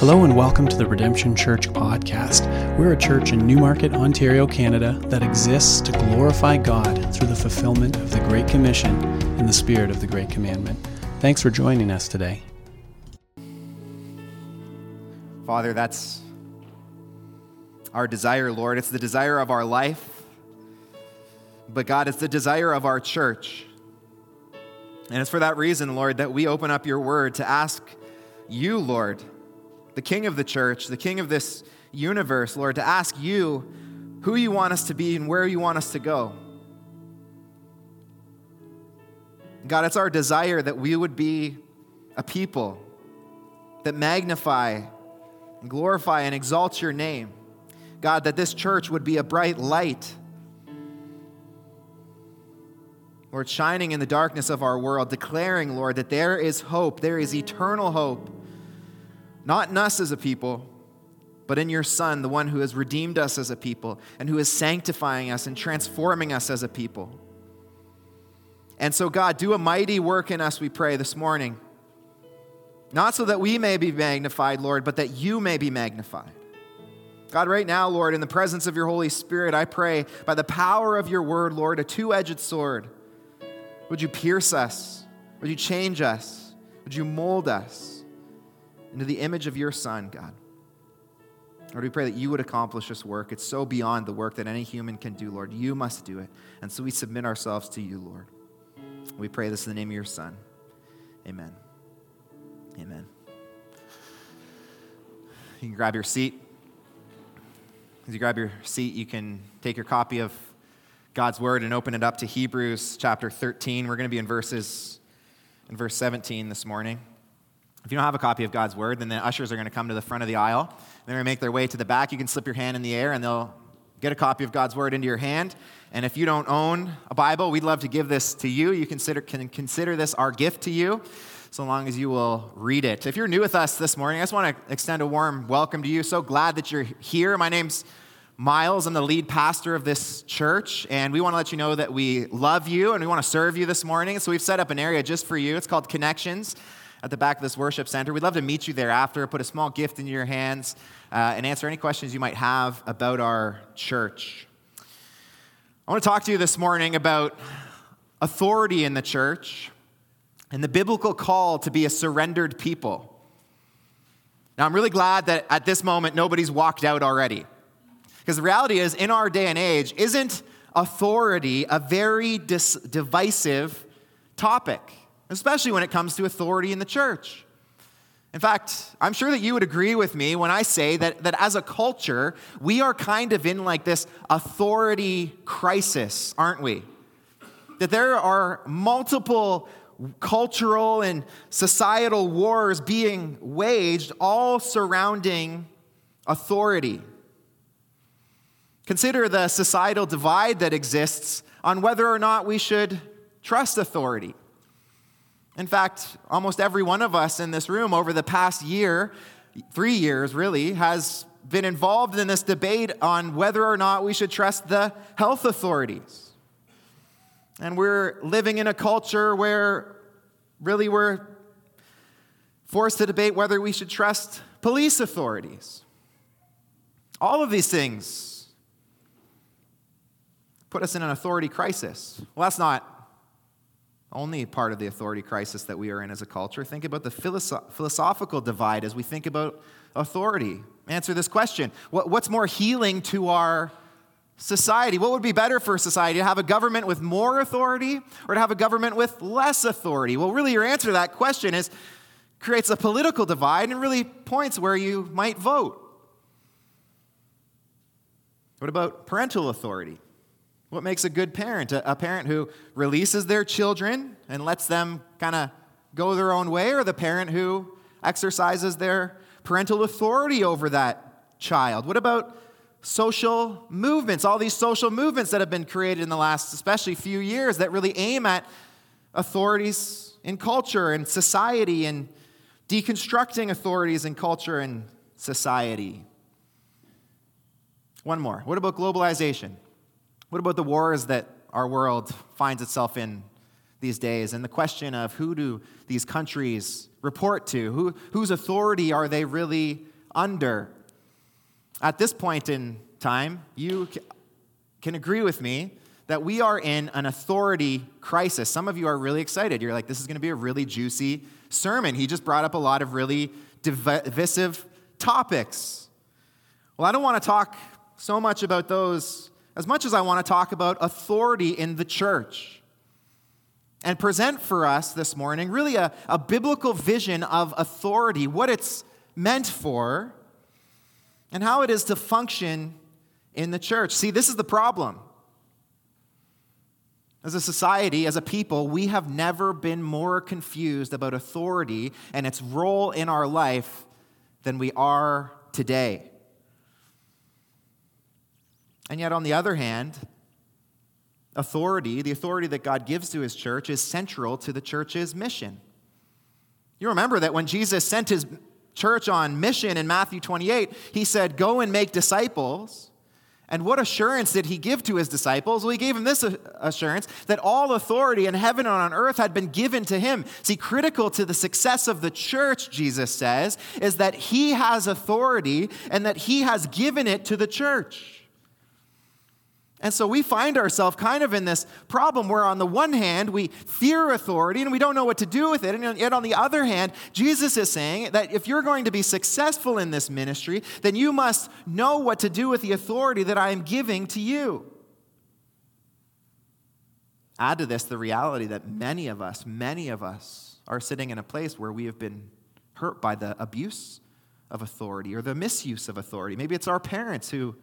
Hello and welcome to the Redemption Church podcast. We're a church in Newmarket, Ontario, Canada that exists to glorify God through the fulfillment of the Great Commission in the spirit of the Great Commandment. Thanks for joining us today. Father, that's our desire, Lord. It's the desire of our life. But God, it's the desire of our church. And it's for that reason, Lord, that we open up your word to ask you, Lord, the King of the church, the King of this universe, Lord, to ask you who you want us to be and where you want us to go. God, it's our desire that we would be a people that magnify and glorify and exalt your name. God, that this church would be a bright light. Lord, shining in the darkness of our world, declaring, Lord, that there is hope, there is eternal hope not in us as a people, but in your Son, the one who has redeemed us as a people and who is sanctifying us and transforming us as a people. And so, God, do a mighty work in us, we pray this morning. Not so that we may be magnified, Lord, but that you may be magnified. God, right now, Lord, in the presence of your Holy Spirit, I pray by the power of your word, Lord, a two edged sword, would you pierce us? Would you change us? Would you mold us? Into the image of your Son, God. Lord, we pray that you would accomplish this work. It's so beyond the work that any human can do, Lord. You must do it. And so we submit ourselves to you, Lord. We pray this in the name of your Son. Amen. Amen. You can grab your seat. As you grab your seat, you can take your copy of God's Word and open it up to Hebrews chapter 13. We're going to be in verses in verse 17 this morning. If you don't have a copy of God's Word, then the ushers are going to come to the front of the aisle. They're going to make their way to the back. You can slip your hand in the air and they'll get a copy of God's Word into your hand. And if you don't own a Bible, we'd love to give this to you. You consider, can consider this our gift to you, so long as you will read it. If you're new with us this morning, I just want to extend a warm welcome to you. So glad that you're here. My name's Myles. I'm the lead pastor of this church, and we want to let you know that we love you and we want to serve you this morning. So we've set up an area just for you. It's called Connections at the back of this worship center. We'd love to meet you there after, put a small gift in your hands, uh, and answer any questions you might have about our church. I want to talk to you this morning about authority in the church and the biblical call to be a surrendered people. Now, I'm really glad that at this moment nobody's walked out already. Because the reality is, in our day and age, isn't authority a very dis- divisive topic? Especially when it comes to authority in the church. In fact, I'm sure that you would agree with me when I say that, that as a culture, we are kind of in like this authority crisis, aren't we? That there are multiple cultural and societal wars being waged, all surrounding authority. Consider the societal divide that exists on whether or not we should trust authority. In fact, almost every one of us in this room over the past year, three years really, has been involved in this debate on whether or not we should trust the health authorities. And we're living in a culture where really we're forced to debate whether we should trust police authorities. All of these things put us in an authority crisis. Well, that's not only part of the authority crisis that we are in as a culture. Think about the philosoph- philosophical divide as we think about authority. Answer this question what, What's more healing to our society? What would be better for society? To have a government with more authority or to have a government with less authority? Well, really, your answer to that question is creates a political divide and really points where you might vote. What about parental authority? What makes a good parent? A, a parent who releases their children and lets them kind of go their own way, or the parent who exercises their parental authority over that child? What about social movements? All these social movements that have been created in the last, especially few years, that really aim at authorities in culture and society and deconstructing authorities in culture and society. One more. What about globalization? What about the wars that our world finds itself in these days? And the question of who do these countries report to? Who, whose authority are they really under? At this point in time, you can agree with me that we are in an authority crisis. Some of you are really excited. You're like, this is going to be a really juicy sermon. He just brought up a lot of really divisive topics. Well, I don't want to talk so much about those as much as I want to talk about authority in the church and present for us this morning really a, a biblical vision of authority, what it's meant for, and how it is to function in the church. See, this is the problem. As a society, as a people, we have never been more confused about authority and its role in our life than we are today. And yet, on the other hand, authority, the authority that God gives to his church, is central to the church's mission. You remember that when Jesus sent his church on mission in Matthew 28, he said, Go and make disciples. And what assurance did he give to his disciples? Well, he gave them this assurance that all authority in heaven and on earth had been given to him. See, critical to the success of the church, Jesus says, is that he has authority and that he has given it to the church. And so we find ourselves kind of in this problem where, on the one hand, we fear authority and we don't know what to do with it. And yet, on the other hand, Jesus is saying that if you're going to be successful in this ministry, then you must know what to do with the authority that I am giving to you. Add to this the reality that many of us, many of us, are sitting in a place where we have been hurt by the abuse of authority or the misuse of authority. Maybe it's our parents who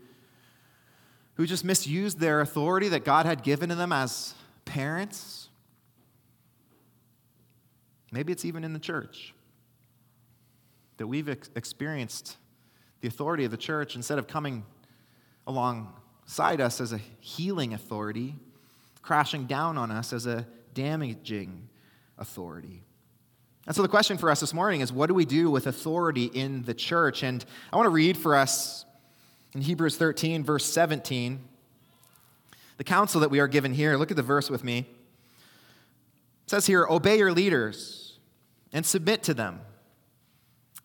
who just misused their authority that God had given to them as parents. Maybe it's even in the church that we've ex- experienced the authority of the church instead of coming alongside us as a healing authority, crashing down on us as a damaging authority. And so the question for us this morning is what do we do with authority in the church? And I want to read for us in Hebrews 13, verse 17, the counsel that we are given here, look at the verse with me. It says here, Obey your leaders and submit to them,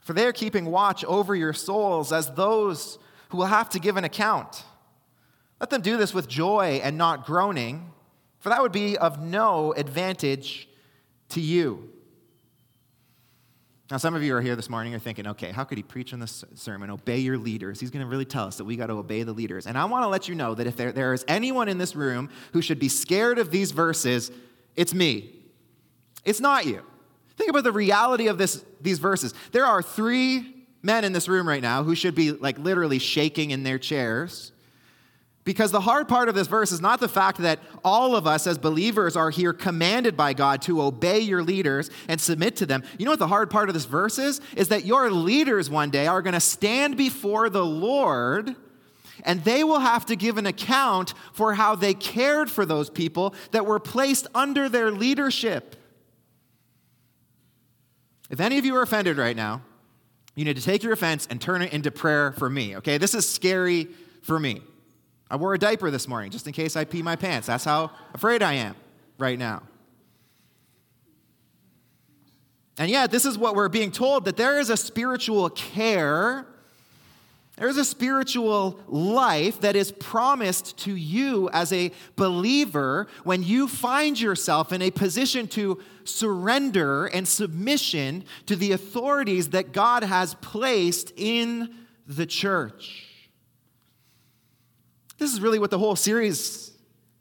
for they are keeping watch over your souls as those who will have to give an account. Let them do this with joy and not groaning, for that would be of no advantage to you. Now, some of you are here this morning, are thinking, okay, how could he preach in this sermon? Obey your leaders. He's going to really tell us that we got to obey the leaders. And I want to let you know that if there, there is anyone in this room who should be scared of these verses, it's me. It's not you. Think about the reality of this, these verses. There are three men in this room right now who should be like literally shaking in their chairs because the hard part of this verse is not the fact that all of us as believers are here commanded by God to obey your leaders and submit to them. You know what the hard part of this verse is? Is that your leaders one day are going to stand before the Lord and they will have to give an account for how they cared for those people that were placed under their leadership. If any of you are offended right now, you need to take your offense and turn it into prayer for me, okay? This is scary for me. I wore a diaper this morning just in case I pee my pants. That's how afraid I am right now. And yet, this is what we're being told that there is a spiritual care, there's a spiritual life that is promised to you as a believer when you find yourself in a position to surrender and submission to the authorities that God has placed in the church. This is really what the whole series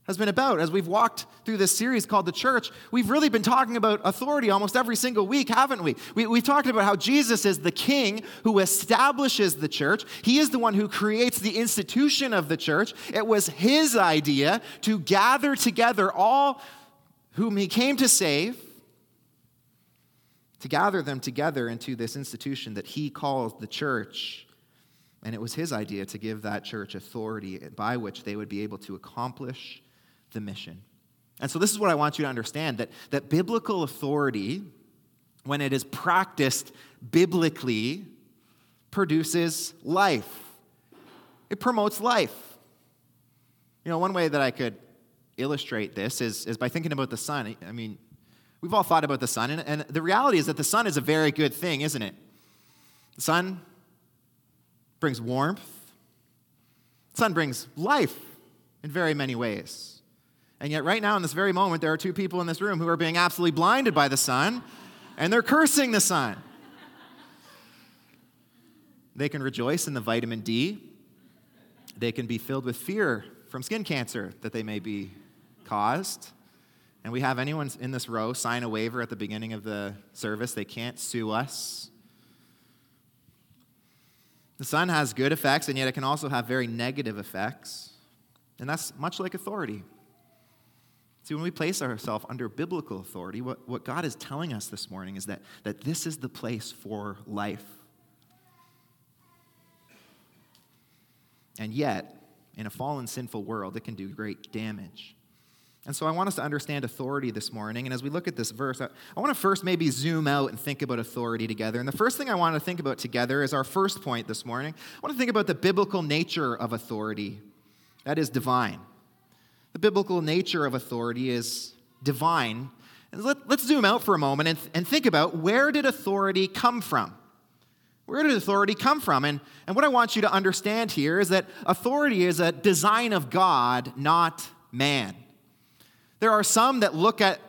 has been about. As we've walked through this series called The Church, we've really been talking about authority almost every single week, haven't we? we we've talked about how Jesus is the king who establishes the church. He is the one who creates the institution of the church. It was his idea to gather together all whom he came to save, to gather them together into this institution that he calls the church. And it was his idea to give that church authority by which they would be able to accomplish the mission. And so, this is what I want you to understand that, that biblical authority, when it is practiced biblically, produces life. It promotes life. You know, one way that I could illustrate this is, is by thinking about the sun. I mean, We've all thought about the sun, and, and the reality is that the sun is a very good thing, isn't it? The sun brings warmth, sun brings life in very many ways. And yet, right now, in this very moment, there are two people in this room who are being absolutely blinded by the sun, and they're cursing the sun. They can rejoice in the vitamin D. They can be filled with fear from skin cancer that they may be caused. And we have anyone in this row sign a waiver at the beginning of the service. They can't sue us. The sun has good effects, and yet it can also have very negative effects. And that's much like authority. See, when we place ourselves under biblical authority, what, what God is telling us this morning is that, that this is the place for life. And yet, in a fallen, sinful world, it can do great damage. And so I want us to understand authority this morning. And as we look at this verse, I, I want to first maybe zoom out and think about authority together. And the first thing I want to think about together is our first point this morning. I want to think about the biblical nature of authority. That is divine. The biblical nature of authority is divine. And let, us zoom out for a moment and, and think about where did authority come from? Where did authority come from? And, and what I want you to understand here is that authority is a design of God, not man. There are some that look at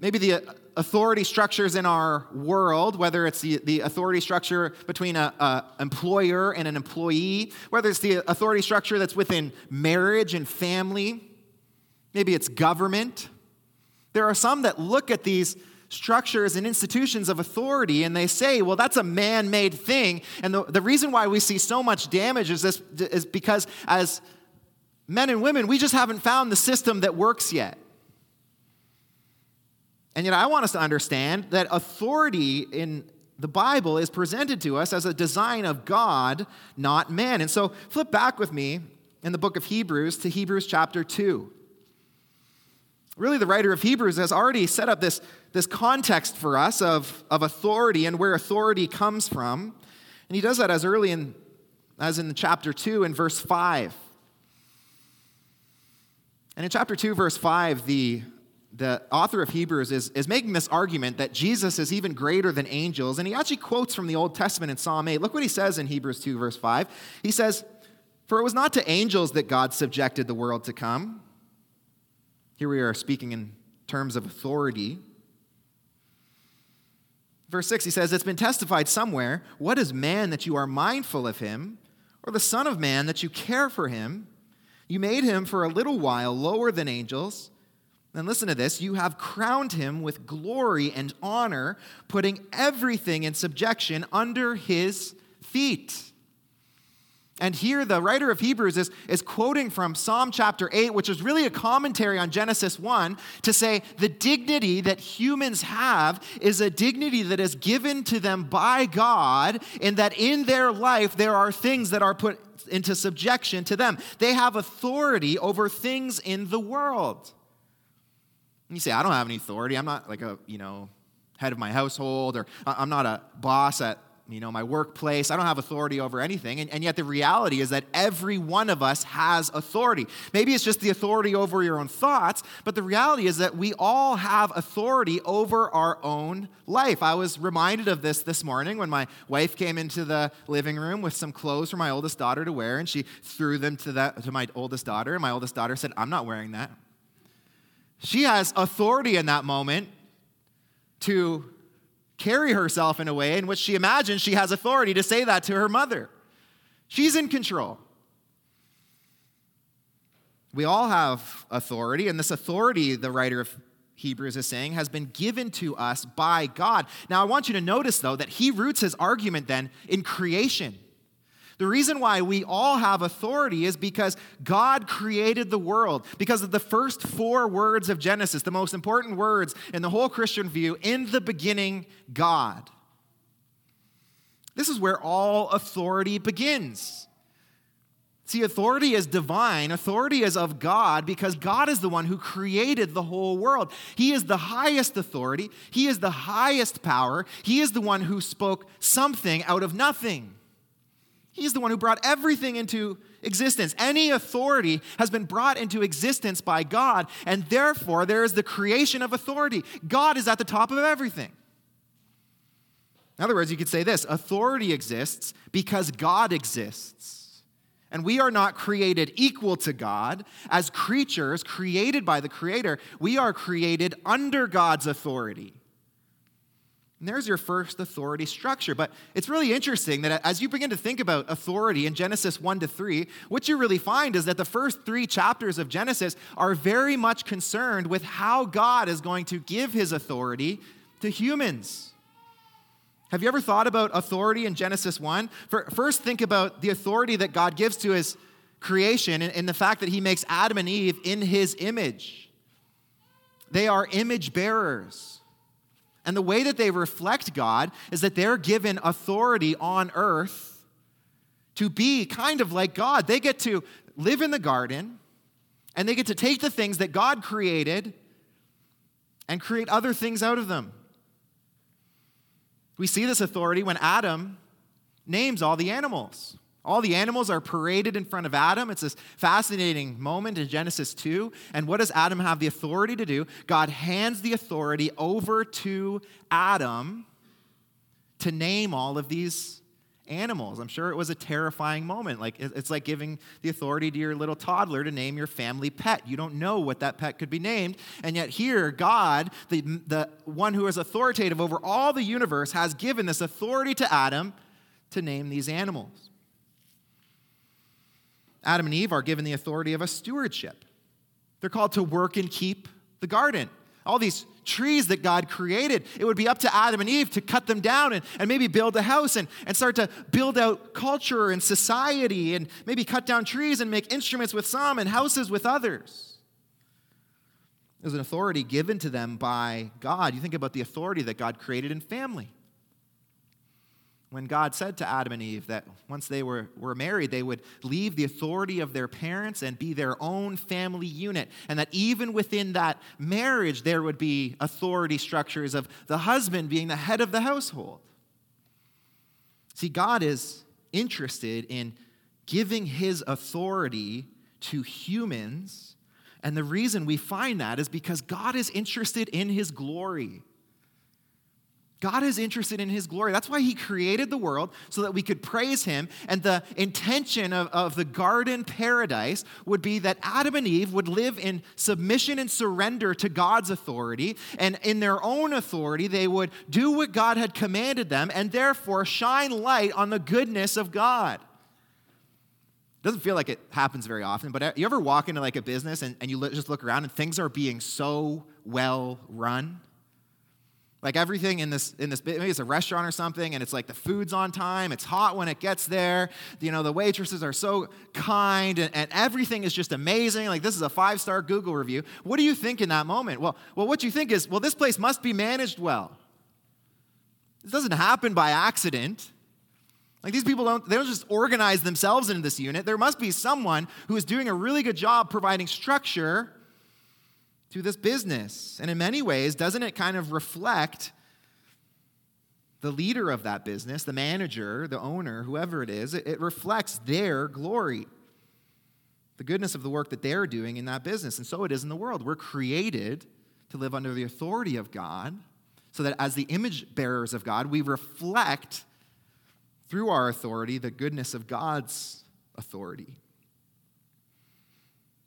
maybe the uh, authority structures in our world, whether it's the, the authority structure between an employer and an employee, whether it's the authority structure that's within marriage and family, maybe it's government. There are some that look at these structures and institutions of authority and they say, well, that's a man made thing. And the, the reason why we see so much damage is, this, is because as men and women, we just haven't found the system that works yet. And yet, I want us to understand that authority in the Bible is presented to us as a design of God, not man. And so, flip back with me in the book of Hebrews to Hebrews chapter 2. Really, the writer of Hebrews has already set up this, this context for us of, of authority and where authority comes from. And he does that as early in, as in chapter 2 and verse 5. And in chapter 2, verse 5, the the author of Hebrews is, is making this argument that Jesus is even greater than angels. And he actually quotes from the Old Testament in Psalm 8. Look what he says in Hebrews 2, verse 5. He says, For it was not to angels that God subjected the world to come. Here we are speaking in terms of authority. Verse 6, he says, It's been testified somewhere, What is man that you are mindful of him, or the Son of Man that you care for him? You made him for a little while lower than angels. And listen to this you have crowned him with glory and honor, putting everything in subjection under his feet. And here, the writer of Hebrews is, is quoting from Psalm chapter 8, which is really a commentary on Genesis 1, to say the dignity that humans have is a dignity that is given to them by God, and that in their life there are things that are put into subjection to them. They have authority over things in the world. You say, I don't have any authority. I'm not like a, you know, head of my household, or I'm not a boss at, you know, my workplace. I don't have authority over anything. And, and yet the reality is that every one of us has authority. Maybe it's just the authority over your own thoughts, but the reality is that we all have authority over our own life. I was reminded of this this morning when my wife came into the living room with some clothes for my oldest daughter to wear, and she threw them to, that, to my oldest daughter, and my oldest daughter said, I'm not wearing that. She has authority in that moment to carry herself in a way in which she imagines she has authority to say that to her mother. She's in control. We all have authority, and this authority, the writer of Hebrews is saying, has been given to us by God. Now, I want you to notice, though, that he roots his argument then in creation. The reason why we all have authority is because God created the world. Because of the first four words of Genesis, the most important words in the whole Christian view in the beginning, God. This is where all authority begins. See, authority is divine. Authority is of God because God is the one who created the whole world. He is the highest authority. He is the highest power. He is the one who spoke something out of nothing. He's the one who brought everything into existence. Any authority has been brought into existence by God, and therefore there is the creation of authority. God is at the top of everything. In other words, you could say this authority exists because God exists. And we are not created equal to God. As creatures created by the Creator, we are created under God's authority. And there's your first authority structure. But it's really interesting that as you begin to think about authority in Genesis 1 to 3, what you really find is that the first three chapters of Genesis are very much concerned with how God is going to give his authority to humans. Have you ever thought about authority in Genesis 1? First, think about the authority that God gives to his creation and the fact that he makes Adam and Eve in his image. They are image bearers. And the way that they reflect God is that they're given authority on earth to be kind of like God. They get to live in the garden and they get to take the things that God created and create other things out of them. We see this authority when Adam names all the animals. All the animals are paraded in front of Adam. It's this fascinating moment in Genesis 2. And what does Adam have the authority to do? God hands the authority over to Adam to name all of these animals. I'm sure it was a terrifying moment. Like it's like giving the authority to your little toddler to name your family pet. You don't know what that pet could be named, and yet here God, the the one who is authoritative over all the universe has given this authority to Adam to name these animals. Adam and Eve are given the authority of a stewardship. They're called to work and keep the garden. All these trees that God created, it would be up to Adam and Eve to cut them down and, and maybe build a house and, and start to build out culture and society and maybe cut down trees and make instruments with some and houses with others. There's an authority given to them by God. You think about the authority that God created in family when God said to Adam and Eve that once they were, were married, they would leave the authority of their parents and be their own family unit. And that even within that marriage, there would be authority structures of the husband being the head of the household. See, God is interested in giving his authority to humans. And the reason we find that is because God is interested in his glory. God is interested in his glory. That's why he created the world so that we could praise him. And the intention of, of the garden paradise would be that Adam and Eve would live in submission and surrender to God's authority. And in their own authority, they would do what God had commanded them and therefore shine light on the goodness of God. It doesn't feel like it happens very often, but uh, you ever walk into like a business and, and you just look around and things are being so well run? Like everything in this, in this, maybe it's a restaurant or something, and it's like the food's on time, it's hot when it gets there. You know, the waitresses are so kind, and, and everything is just amazing. Like this is a five-star Google review. What do you think in that moment? Well, well, what you think is, well, this place must be managed well. This doesn't happen by accident. Like these people don't, they don't just organize themselves into this unit. There must be someone who is doing a really good job providing structure to this business. And in many ways, doesn't it kind of reflect the leader of that business, the manager, the owner, whoever it is? It, it reflects their glory, the goodness of the work that they're doing in that business. And so it is in the world. We're created to live under the authority of God so that as the image bearers of God, we reflect through our authority the goodness of God's authority.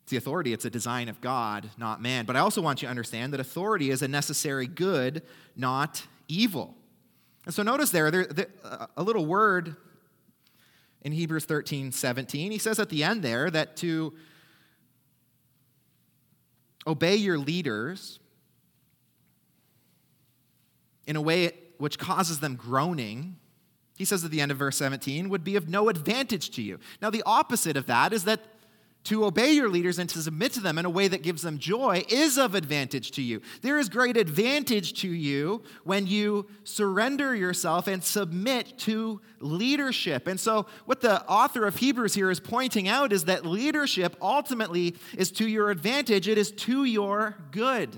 It's the authority, it's a design of God, not man. But I also want you to understand that authority is a necessary good, not evil. And so notice there, there, there a little word in Hebrews 13, 17. He says at the end there that to obey your leaders in a way which causes them groaning, he says at the end of verse 17, would be of no advantage to you. Now, the opposite of that is that to obey your leaders and to submit to them in a way that gives them joy is of advantage to you. There is great advantage to you when you surrender yourself and submit to leadership. And so, what the author of Hebrews here is pointing out is that leadership ultimately is to your advantage, it is to your good.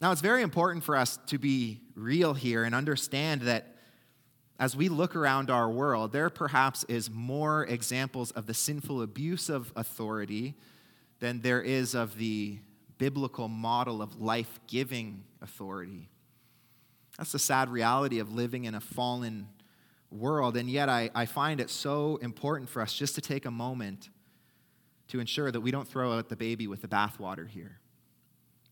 Now, it's very important for us to be real here and understand that as we look around our world, there perhaps is more examples of the sinful abuse of authority than there is of the biblical model of life giving authority. That's the sad reality of living in a fallen world. And yet, I, I find it so important for us just to take a moment to ensure that we don't throw out the baby with the bathwater here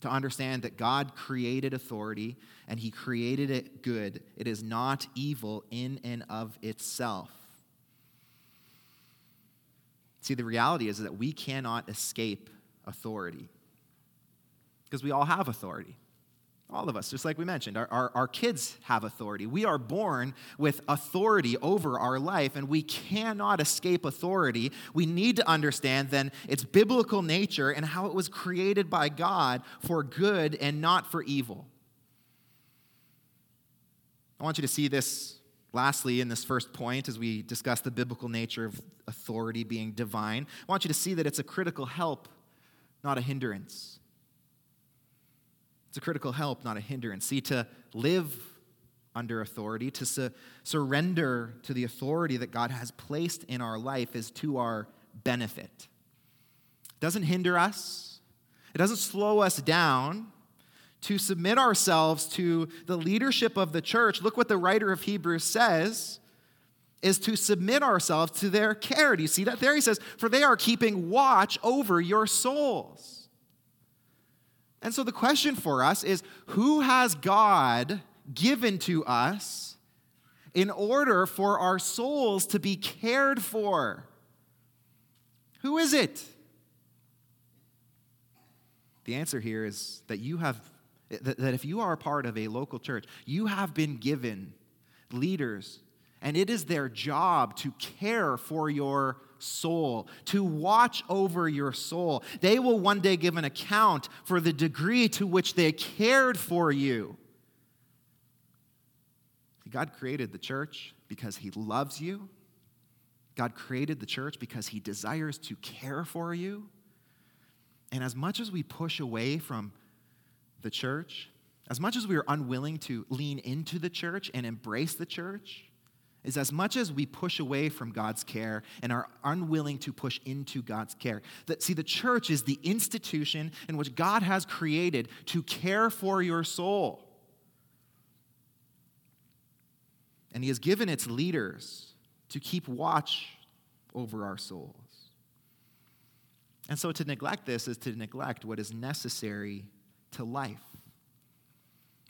to understand that God created authority and he created it good. It is not evil in and of itself. See, the reality is that we cannot escape authority because we all have authority. All of us, just like we mentioned, our, our, our, kids have authority. We are born with authority over our life, and we cannot escape authority. We need to understand then its biblical nature and how it was created by God for good and not for evil. I want you to see this lastly in this first point as we discuss the biblical nature of authority being divine. I want you to see that it's a critical help, not a hindrance. It's a critical help, not a hindrance. See, to live under authority, to su- surrender to the authority that God has placed in our life is to our benefit. It doesn't hinder us, it doesn't slow us down. To submit ourselves to the leadership of the church, look what the writer of Hebrews says is to submit ourselves to their care. Do you see that there? He says, For they are keeping watch over your souls. And so the question for us is who has God given to us in order for our souls to be cared for? Who is it? The answer here is that you have that if you are a part of a local church, you have been given leaders, and it is their job to care for your soul, to watch over your soul. They will one day give an account for the degree to which they cared for you. God created the church because He loves you. God created the church because He desires to care for you. And as much as we push away from the church, as much as we are unwilling to lean into the church and embrace the church, is as much as we push away from God's care and are unwilling to push into God's care. That see the church is the institution in which God has created to care for your soul. And he has given its leaders to keep watch over our souls. And so to neglect this is to neglect what is necessary to life.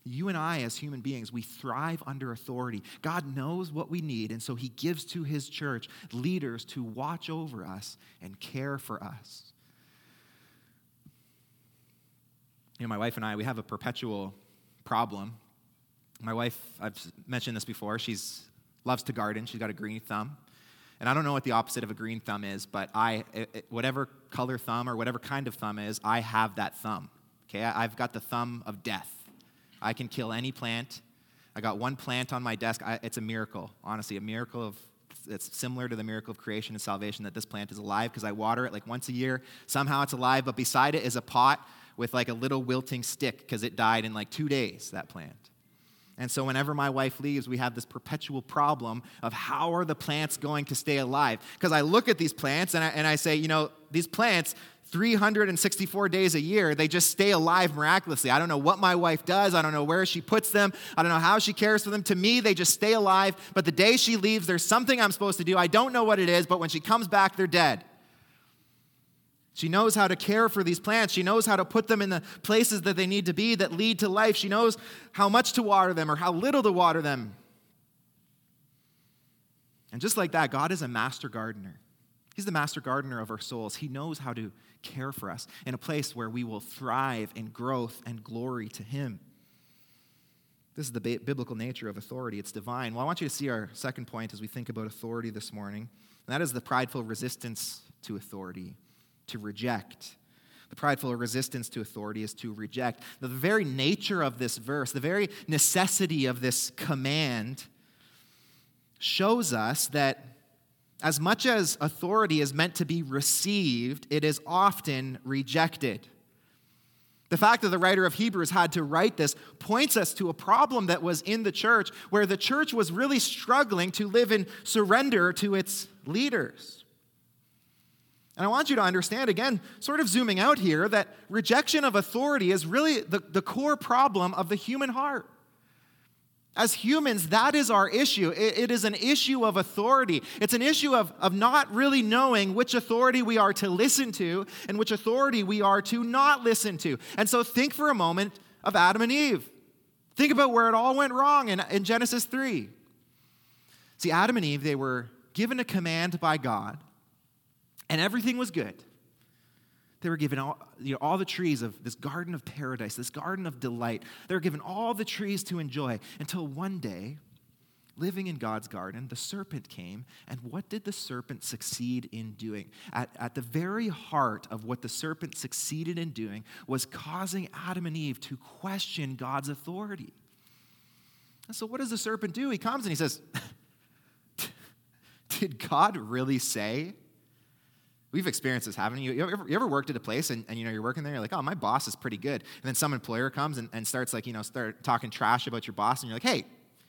You and I, as human beings, we thrive under authority. God knows what we need, and so He gives to His church leaders to watch over us and care for us. You know, my wife and I, we have a perpetual problem. My wife, I've mentioned this before, she's loves to garden. She's got a green thumb. And I don't know what the opposite of a green thumb is, but I, it, whatever color thumb or whatever kind of thumb is, I have that thumb. Okay, I've got the thumb of death. I can kill any plant. I got one plant on my desk. I, it's a miracle, honestly, a miracle of it's similar to the miracle of creation and salvation that this plant is alive because I water it like once a year. Somehow it's alive, but beside it is a pot with like a little wilting stick because it died in like two days, that plant. And so, whenever my wife leaves, we have this perpetual problem of how are the plants going to stay alive? Because I look at these plants and I, and I say, you know, these plants, 364 days a year, they just stay alive miraculously. I don't know what my wife does. I don't know where she puts them. I don't know how she cares for them. To me, they just stay alive. But the day she leaves, there's something I'm supposed to do. I don't know what it is, but when she comes back, they're dead. She knows how to care for these plants. She knows how to put them in the places that they need to be that lead to life. She knows how much to water them or how little to water them. And just like that, God is a master gardener. He's the master gardener of our souls. He knows how to care for us in a place where we will thrive in growth and glory to Him. This is the biblical nature of authority. It's divine. Well, I want you to see our second point as we think about authority this morning, and that is the prideful resistance to authority, to reject. The prideful resistance to authority is to reject. The very nature of this verse, the very necessity of this command, shows us that as much as authority is meant to be received, it is often rejected. The fact that the writer of Hebrews had to write this points us to a problem that was in the church where the church was really struggling to live in surrender to its leaders. And I want you to understand, again, sort of zooming out here, that rejection of authority is really the, the core problem of the human heart. As humans, that is our issue. It, it is an issue of authority. It's an issue of, of not really knowing which authority we are to listen to and which authority we are to not listen to. And so think for a moment of Adam and Eve. Think about where it all went wrong in, in Genesis 3. See, Adam and Eve, they were given a command by God, and everything was good. They were given all, you know, all the trees of this garden of paradise, this garden of delight. They were given all the trees to enjoy until one day, living in God's garden, the serpent came. And what did the serpent succeed in doing? At, at the very heart of what the serpent succeeded in doing was causing Adam and Eve to question God's authority. And so, what does the serpent do? He comes and he says, Did God really say We've experienced this, haven't you? You ever, you ever worked at a place and, and, you know you're working there, you're like, oh, my boss is pretty good. And then some employer comes and, and starts like, you know, start talking trash about your boss, and you're like, hey,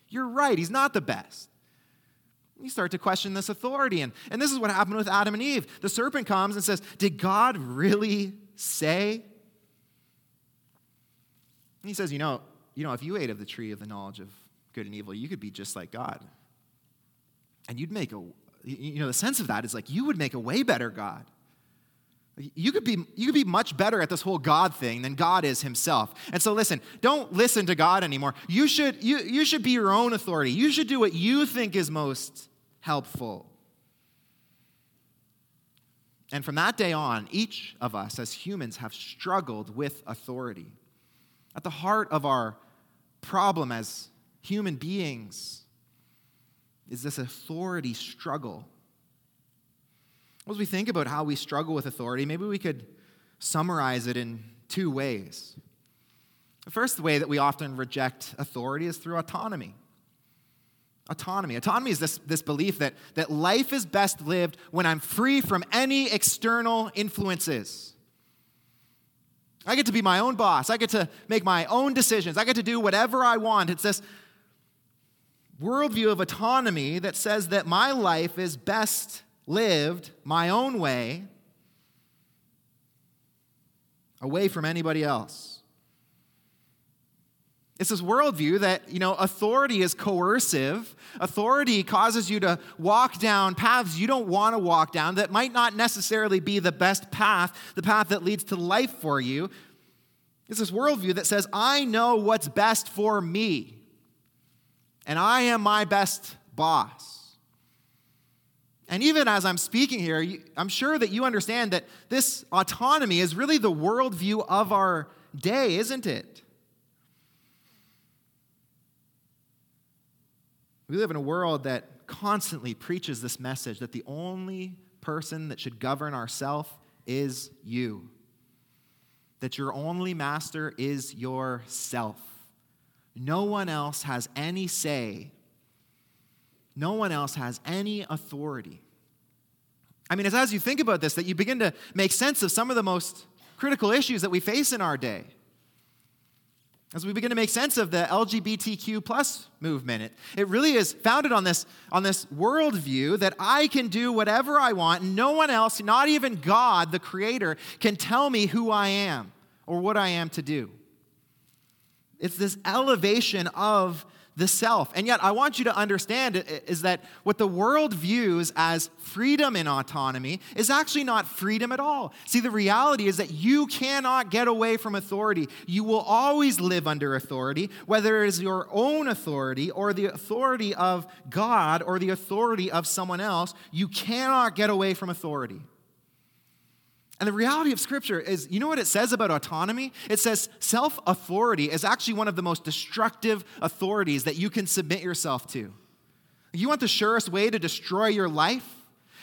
you're right, he's not the best. You start to question this authority. And, and this is what happened with Adam and Eve. The serpent comes and says, Did God really say? And he says, You know, you know, if you ate of the tree of the knowledge of good and evil, you could be just like God. And you'd make a, you know, the sense of that is like you would make a way better God. You could, be, you could be much better at this whole God thing than God is himself. And so, listen, don't listen to God anymore. You should, you, you should be your own authority. You should do what you think is most helpful. And from that day on, each of us as humans have struggled with authority. At the heart of our problem as human beings is this authority struggle. As we think about how we struggle with authority, maybe we could summarize it in two ways. The first way that we often reject authority is through autonomy. Autonomy. Autonomy is this, this belief that, that life is best lived when I'm free from any external influences. I get to be my own boss. I get to make my own decisions. I get to do whatever I want. It's this worldview of autonomy that says that my life is best lived my own way, away from anybody else. It's this worldview that, you know, authority is coercive. Authority causes you to walk down paths you don't want to walk down that might not necessarily be the best path, the path that leads to life for you. It's this worldview that says, I know what's best for me and I am my best boss. And even as I'm speaking here, I'm sure that you understand that this autonomy is really the worldview of our day, isn't it? We live in a world that constantly preaches this message that the only person that should govern ourself is you. That your only master is yourself. No one else has any say. No one else has any authority. I mean, it's as you think about this that you begin to make sense of some of the most critical issues that we face in our day. As we begin to make sense of the LGBTQ plus movement, it, it really is founded on this, on this worldview that I can do whatever I want, and no one else, not even God, the Creator, can tell me who I am or what I am to do. It's this elevation of the self. And yet, I want you to understand is that what the world views as freedom and autonomy is actually not freedom at all. See, the reality is that you cannot get away from authority. You will always live under authority, whether it is your own authority or the authority of God or the authority of someone else. You cannot get away from authority. And the reality of Scripture is you know what it says about autonomy? It says self authority is actually one of the most destructive authorities that you can submit yourself to. You want the surest way to destroy your life?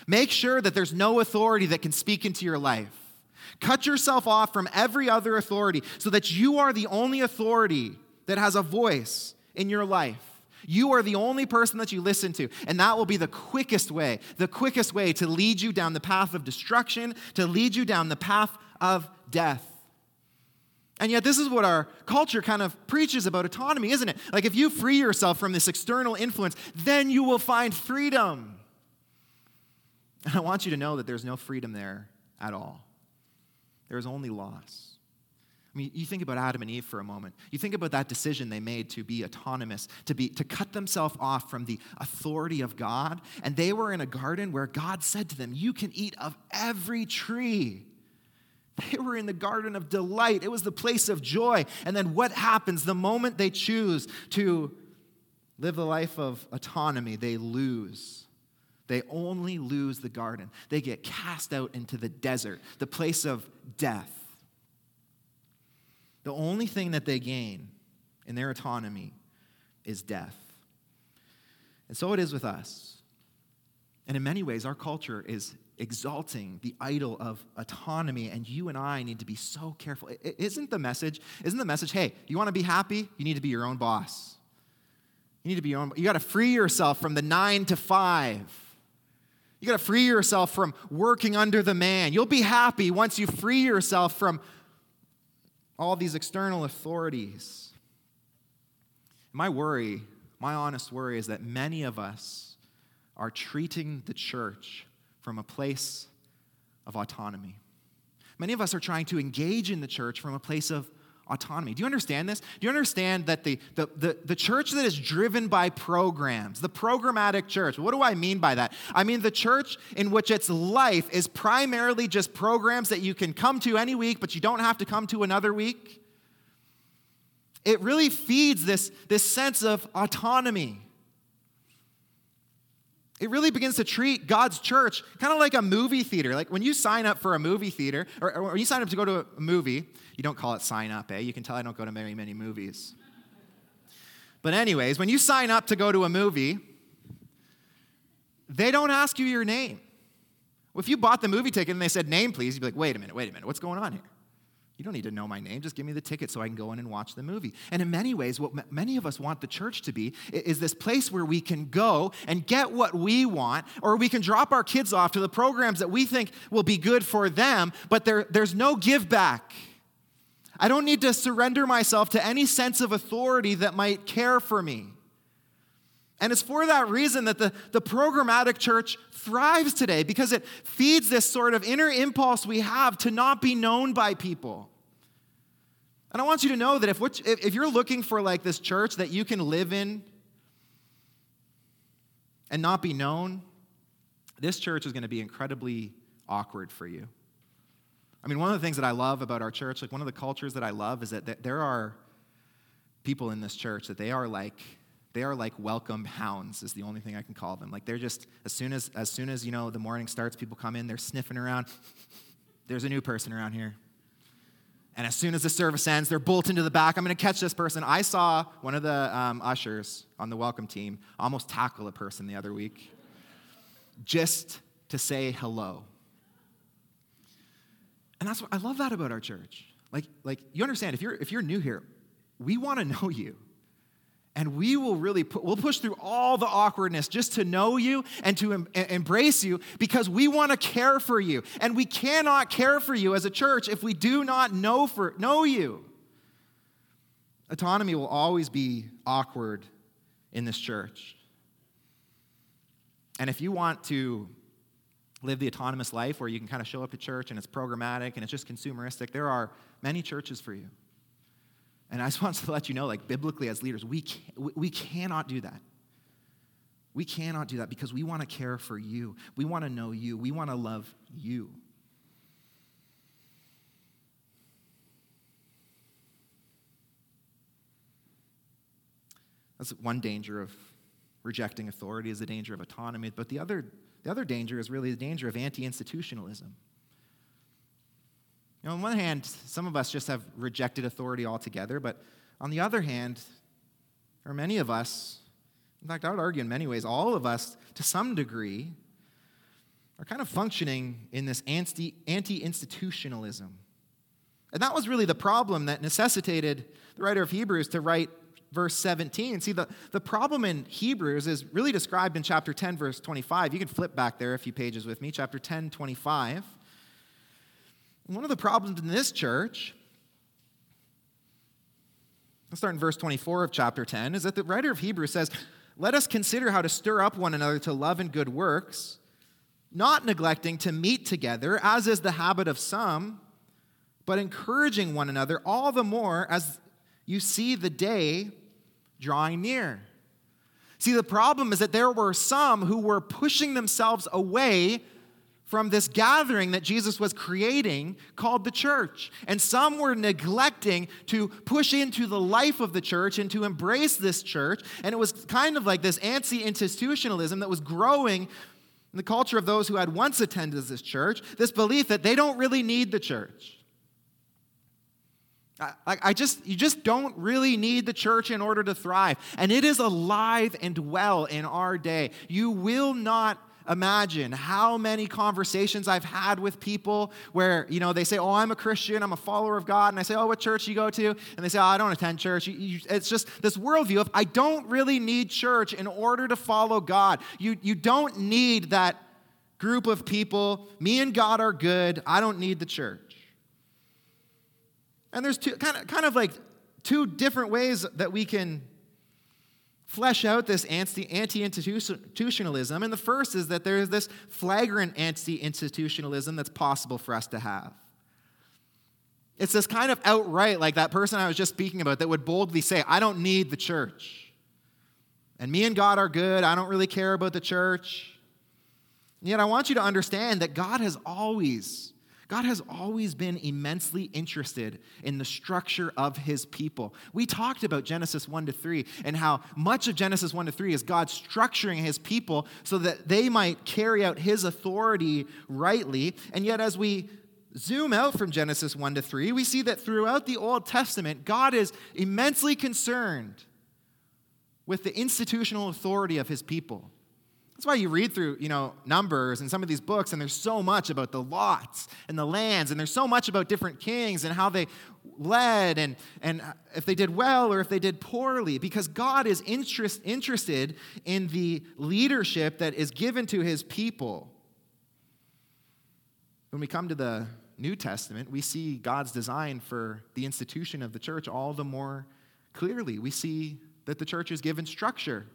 Make sure that there's no authority that can speak into your life. Cut yourself off from every other authority so that you are the only authority that has a voice in your life. You are the only person that you listen to. And that will be the quickest way, the quickest way to lead you down the path of destruction, to lead you down the path of death. And yet, this is what our culture kind of preaches about autonomy, isn't it? Like, if you free yourself from this external influence, then you will find freedom. And I want you to know that there's no freedom there at all. There's only loss. I mean, you think about Adam and Eve for a moment. You think about that decision they made to be autonomous, to, be, to cut themselves off from the authority of God. And they were in a garden where God said to them, You can eat of every tree. They were in the garden of delight. It was the place of joy. And then what happens the moment they choose to live the life of autonomy? They lose. They only lose the garden. They get cast out into the desert, the place of death. The only thing that they gain in their autonomy is death. And so it is with us. And in many ways, our culture is exalting the idol of autonomy, and you and I need to be so careful. Isn't the message, isn't the message, hey, you want to be happy? You need to be your own boss. You need to be your own, you got to free yourself from the nine to five. You got to free yourself from working under the man. You'll be happy once you free yourself from all these external authorities. My worry, my honest worry, is that many of us are treating the church from a place of autonomy. Many of us are trying to engage in the church from a place of autonomy. Do you understand this? Do you understand that the, the, the, the, church that is driven by programs, the programmatic church, what do I mean by that? I mean the church in which its life is primarily just programs that you can come to any week, but you don't have to come to another week. It really feeds this, this sense of autonomy. It really begins to treat God's church kind of like a movie theater. Like when you sign up for a movie theater, or, when you sign up to go to a movie, you don't call it sign up, eh? You can tell I don't go to very many movies. But, anyways, when you sign up to go to a movie, they don't ask you your name. If you bought the movie ticket and they said, name, please, you'd be like, wait a minute, wait a minute, what's going on here? You don't need to know my name. Just give me the ticket so I can go in and watch the movie. And in many ways, what many of us want the church to be is this place where we can go and get what we want, or we can drop our kids off to the programs that we think will be good for them, but there, there's no give back. I don't need to surrender myself to any sense of authority that might care for me. And it's for that reason that the, the programmatic church thrives today because it feeds this sort of inner impulse we have to not be known by people. And I want you to know that if, if you're looking for like this church that you can live in and not be known, this church is going to be incredibly awkward for you. I mean, one of the things that I love about our church, like one of the cultures that I love, is that there are people in this church that they are like they are like welcome hounds is the only thing i can call them. Like they're just as soon as as soon as you know the morning starts people come in they're sniffing around. There's a new person around here and as soon as the service ends they're bolting to the back. I'm going to catch this person. I saw one of the um, ushers on the welcome team almost tackle a person the other week just to say hello. And that's what i love that about our church. Like like you understand if you're if you're new here we want to know you and we will really put, we'll push through all the awkwardness just to know you and to em- embrace you because we want to care for you. And we cannot care for you as a church if we do not know for know you. Autonomy will always be awkward in this church. And if you want to live the autonomous life where you can kind of show up to church and it's programmatic and it's just consumeristic there are many churches for you and I just want to let you know, like biblically as leaders, we, we cannot do that. We cannot do that because we want to care for you. We want to know you. We want to love you. That's one danger of rejecting authority is the danger of autonomy. But the other, the other danger is really the danger of anti-institutionalism. You know, on one hand, some of us just have rejected authority altogether, but on the other hand, or many of us, in fact, I would argue in many ways, all of us, to some degree, are kind of functioning in this anti institutionalism. And that was really the problem that necessitated the writer of Hebrews to write verse 17. See, the, the problem in Hebrews is really described in chapter 10, verse 25. You can flip back there a few pages with me, chapter 10, 25. One of the problems in this church Let's start in verse 24 of chapter 10, is that the writer of Hebrews says, Let us consider how to stir up one another to love and good works, not neglecting to meet together, as is the habit of some, but encouraging one another all the more as you see the day drawing near. See, the problem is that there were some who were pushing themselves away from this gathering that Jesus was creating called the church. And some were neglecting to push into the life of the church and to embrace this church. And it was kind of like this anti institutionalism that was growing in the culture of those who had once attended this church, this belief that they don't really need the church. I, I just, you just don't really need the church in order to thrive. And it is alive and well in our day. You will not imagine how many conversations I've had with people where, you know, they say, Oh, I'm a Christian, I'm a follower of God. And I say, Oh, what church you go to? And they say, Oh, I don't attend church. It's just this worldview of, I don't really need church in order to follow God. You, you don't need that group of people. Me and God are good. I don't need the church. And there's two, kind of, kind of like two different ways that we can flesh out this anti institutionalism. And the first is that there is this flagrant anti institutionalism that's possible for us to have. It's this kind of outright, like that person I was just speaking about, that would boldly say, I don't need the church. And me and God are good. I don't really care about the church. And yet, I want you to understand that God has always God has always been immensely interested in the structure of his people. We talked about Genesis 1 to 3 and how much of Genesis 1 to 3 is God structuring his people so that they might carry out his authority rightly. And yet, as we zoom out from Genesis 1 to 3, we see that throughout the Old Testament, God is immensely concerned with the institutional authority of his people. That's why you read through, you know, Numbers and some of these books, and there's so much about the lots and the lands, and there's so much about different kings and how they led and, and if they did well or if they did poorly, because God is interest, interested in the leadership that is given to his people. When we come to the New Testament, we see God's design for the institution of the church all the more clearly. We see that the church is given structure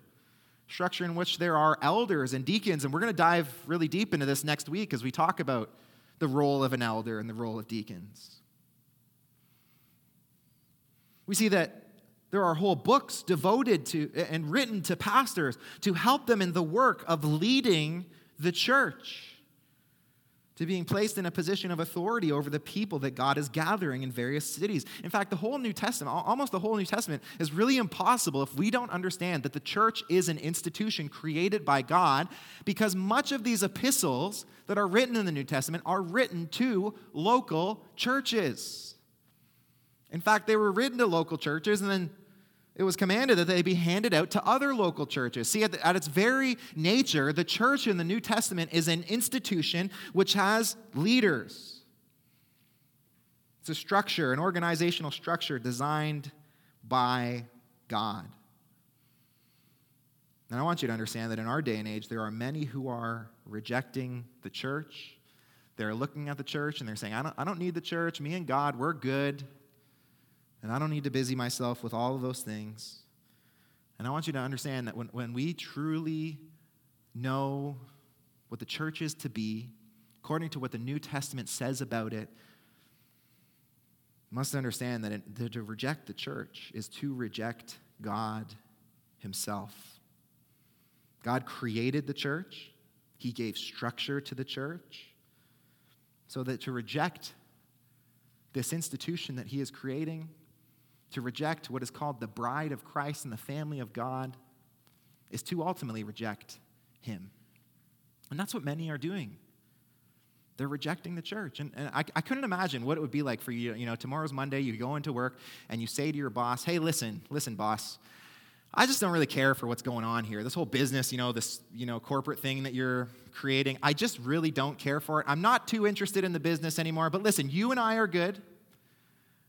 structure in which there are elders and deacons. And we're going to dive really deep into this next week as we talk about the role of an elder and the role of deacons. We see that there are whole books devoted to and written to pastors to help them in the work of leading the church to being placed in a position of authority over the people that God is gathering in various cities. In fact, the whole New Testament, almost the whole New Testament, is really impossible if we don't understand that the church is an institution created by God, because much of these epistles that are written in the New Testament are written to local churches. In fact, they were written to local churches and then it was commanded that they be handed out to other local churches. See, at, the, at, its very nature, the church in the New Testament is an institution which has leaders. It's a structure, an organizational structure designed by God. And I want you to understand that in our day and age, there are many who are rejecting the church. They're looking at the church and they're saying, I don't, I don't need the church. Me and God, we're good. And I don't need to busy myself with all of those things. And I want you to understand that when, when we truly know what the church is to be, according to what the New Testament says about it, must understand that it, to reject the church is to reject God Himself. God created the church, He gave structure to the church, so that to reject this institution that He is creating to reject what is called the bride of Christ and the family of God is to ultimately reject Him. And that's what many are doing. They're rejecting the church. And, and I, I, couldn't imagine what it would be like for you. You know, tomorrow's Monday, you go into work and you say to your boss, hey, listen, listen, boss, I just don't really care for what's going on here. This whole business, you know, this, you know, corporate thing that you're creating, I just really don't care for it. I'm not too interested in the business anymore. But listen, you and I are good.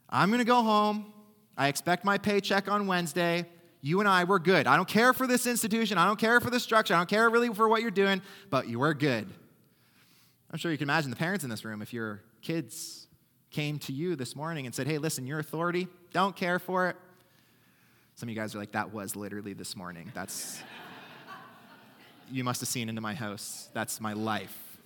I'm going to go home. I expect my paycheck on Wednesday. You and I, we're good. I don't care for this institution. I don't care for the structure. I don't care really for what you're doing, but you are good. I'm sure you can imagine the parents in this room if your kids came to you this morning and said, Hey, listen, your authority, don't care for it. Some of you guys are like, that was literally this morning. That's, you must have seen into my house. That's my life.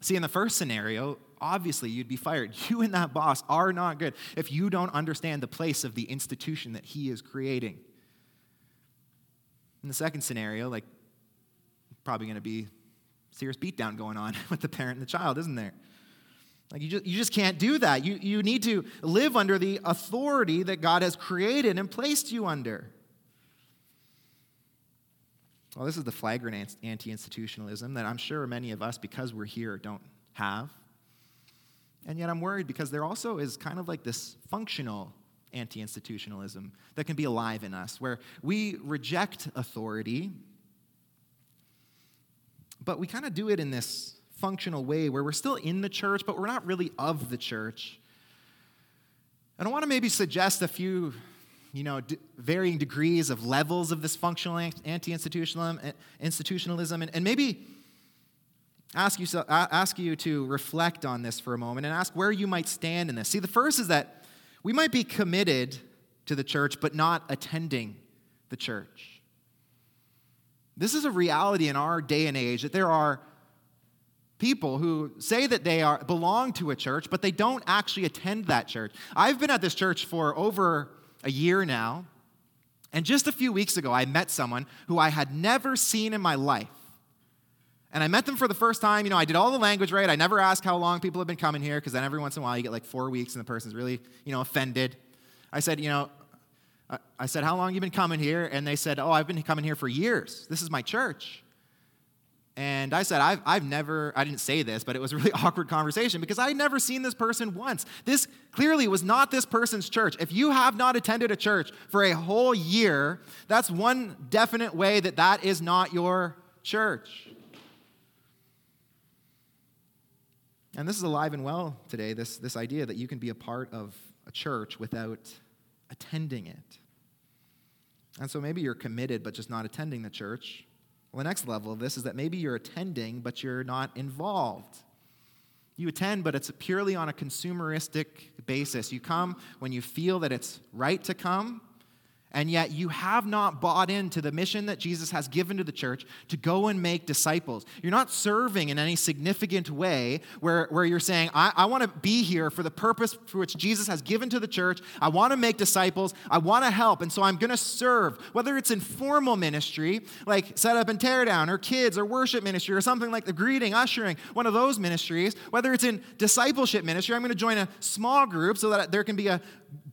See, in the first scenario, obviously you'd be fired. You and that boss are not good if you don't understand the place of the institution that he is creating. In the second scenario, like, probably going to be serious beatdown going on with the parent and the child, isn't there? Like you just, you just can't do that. You, you need to live under the authority that God has created and placed you under. Well, this is the flagrant anti institutionalism that I'm sure many of us, because we're here, don't have. And yet I'm worried because there also is kind of like this functional anti institutionalism that can be alive in us, where we reject authority, but we kind of do it in this functional way where we're still in the church, but we're not really of the church. And I want to maybe suggest a few, you know, d- varying degrees of levels of this functional anti-institutionalism, institutionalism, and, and maybe ask you, ask you to reflect on this for a moment and ask where you might stand in this. See, the first is that we might be committed to the church, but not attending the church. This is a reality in our day and age that there are people who say that they are belong to a church but they don't actually attend that church i've been at this church for over a year now and just a few weeks ago i met someone who i had never seen in my life and i met them for the first time you know i did all the language right i never ask how long people have been coming here because then every once in a while you get like four weeks and the person's really you know offended i said you know i said how long you been coming here and they said oh i've been coming here for years this is my church and I said, I've, I've never, I didn't say this, but it was a really awkward conversation because I had never seen this person once. This clearly was not this person's church. If you have not attended a church for a whole year, that's one definite way that that is not your church. And this is alive and well today, this, this idea that you can be a part of a church without attending it. And so maybe you're committed but just not attending the church. Well, the next level of this is that maybe you're attending, but you're not involved. You attend, but it's purely on a consumeristic basis. You come when you feel that it's right to come, and yet you have not bought into the mission that Jesus has given to the church to go and make disciples. You're not serving in any significant way where, where you're saying, I, I want to be here for the purpose for which Jesus has given to the church. I want to make disciples. I want to help. And so I'm going to serve, whether it's in formal ministry, like set up and tear down, or kids, or worship ministry, or something like the greeting, ushering, one of those ministries, whether it's in discipleship ministry, I'm going to join a small group so that there can be a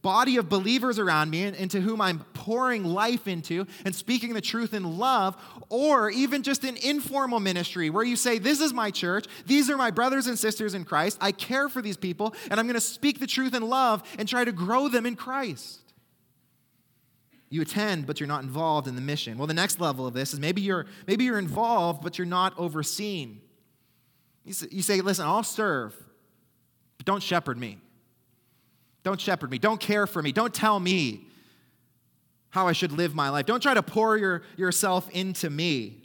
body of believers around me into whom I'm pouring life into and speaking the truth in love, or even just an informal ministry where you say, This is my church, these are my brothers and sisters in Christ, I care for these people, and I'm going to speak the truth in love and try to grow them in Christ. You attend, but you're not involved in the mission. Well, the next level of this is maybe you're, maybe you're involved, but you're not overseen. You say, Listen, I'll serve, but don't shepherd me. Don't shepherd me. Don't care for me. Don't tell me how I should live my life. Don't try to pour your, yourself into me.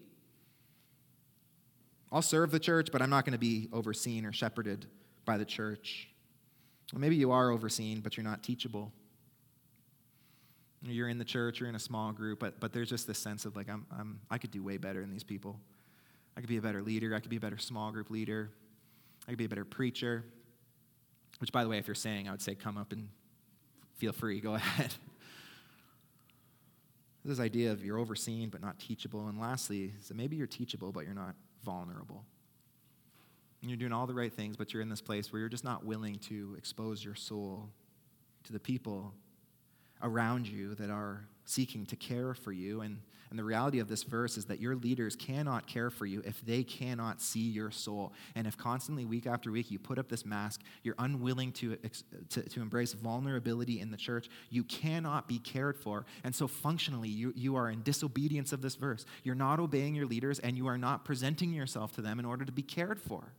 I'll serve the church, but I'm not going to be overseen or shepherded by the church. Or maybe you are overseen, but you're not teachable. You're in the church, you're in a small group, but, but there's just this sense of like, I'm, I'm, I could do way better than these people. I could be a better leader. I could be a better small group leader. I could be a better preacher. Which, by the way, if you're saying, I would say come up and feel free, go ahead. this idea of you're overseen but not teachable. And lastly, so maybe you're teachable but you're not vulnerable. And you're doing all the right things, but you're in this place where you're just not willing to expose your soul to the people around you that are seeking to care for you. And, and the reality of this verse is that your leaders cannot care for you if they cannot see your soul. And if constantly, week after week, you put up this mask, you're unwilling to, to, to embrace vulnerability in the church, you cannot be cared for. And so, functionally, you, you are in disobedience of this verse. You're not obeying your leaders, and you are not presenting yourself to them in order to be cared for.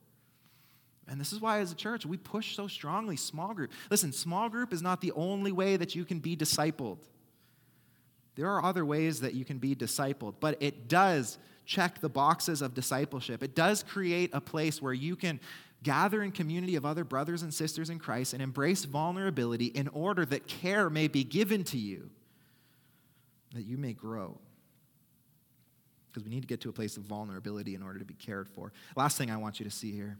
And this is why, as a church, we push so strongly small group. Listen, small group is not the only way that you can be discipled. There are other ways that you can be discipled, but it does check the boxes of discipleship. It does create a place where you can gather in community of other brothers and sisters in Christ and embrace vulnerability in order that care may be given to you. that you may grow. Because we need to get to a place of vulnerability in order to be cared for. Last thing I want you to see here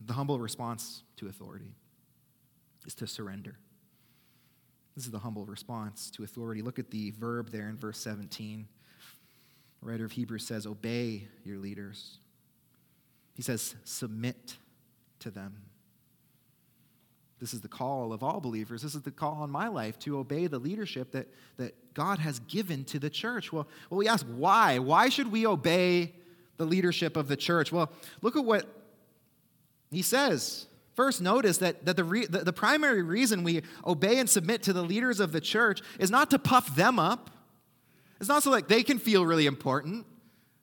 the humble response to authority is to surrender. This is the humble response to authority. Look at the verb there in verse 17. The writer of Hebrews says, Obey your leaders. He says, Submit to them. This is the call of all believers. This is the call on my life to obey the leadership that, that God has given to the church. Well, well, we ask why? Why should we obey the leadership of the church? Well, look at what he says. First, notice that, that the, re, the, the primary reason we obey and submit to the leaders of the church is not to puff them up. It's not so like they can feel really important.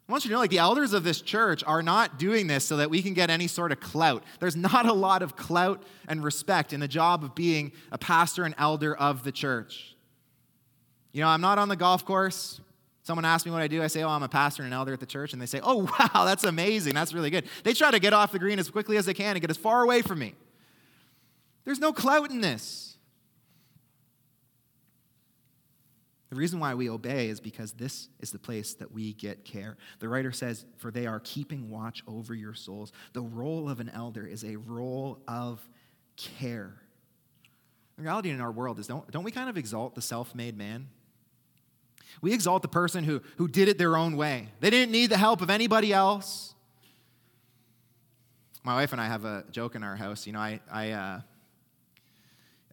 I want you to know, like, the elders of this church are not doing this so that we can get any sort of clout. There's not a lot of clout and respect in the job of being a pastor and elder of the church. You know, I'm not on the golf course. Someone asks me what I do. I say, Oh, I'm a pastor and an elder at the church. And they say, Oh, wow, that's amazing. That's really good. They try to get off the green as quickly as they can and get as far away from me. There's no clout in this. The reason why we obey is because this is the place that we get care. The writer says, For they are keeping watch over your souls. The role of an elder is a role of care. The reality in our world is don't, don't we kind of exalt the self made man? We exalt the person who, who did it their own way. They didn't need the help of anybody else. My wife and I have a joke in our house. You know, I, I, uh,